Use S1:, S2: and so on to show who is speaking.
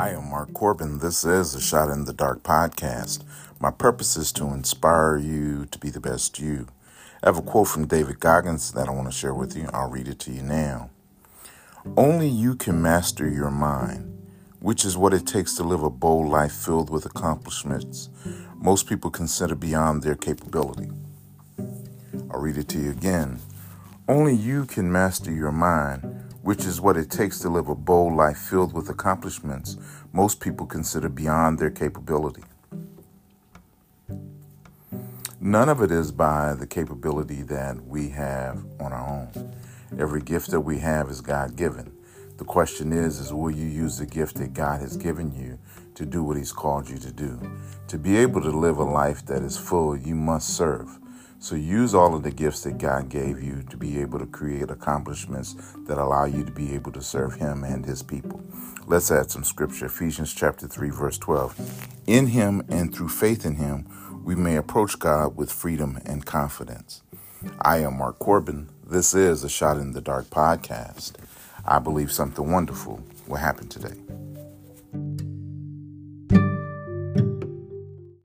S1: I am Mark Corbin. This is a Shot in the Dark podcast. My purpose is to inspire you to be the best you. I have a quote from David Goggins that I want to share with you. I'll read it to you now. Only you can master your mind, which is what it takes to live a bold life filled with accomplishments most people consider beyond their capability. I'll read it to you again. Only you can master your mind, which is what it takes to live a bold life filled with accomplishments most people consider beyond their capability. None of it is by the capability that we have on our own. Every gift that we have is God given. The question is is will you use the gift that God has given you to do what he's called you to do? To be able to live a life that is full, you must serve. So use all of the gifts that God gave you to be able to create accomplishments that allow you to be able to serve him and his people. Let's add some scripture. Ephesians chapter 3 verse 12. In him and through faith in him, we may approach God with freedom and confidence. I am Mark Corbin. This is a Shot in the Dark podcast. I believe something wonderful will happen today.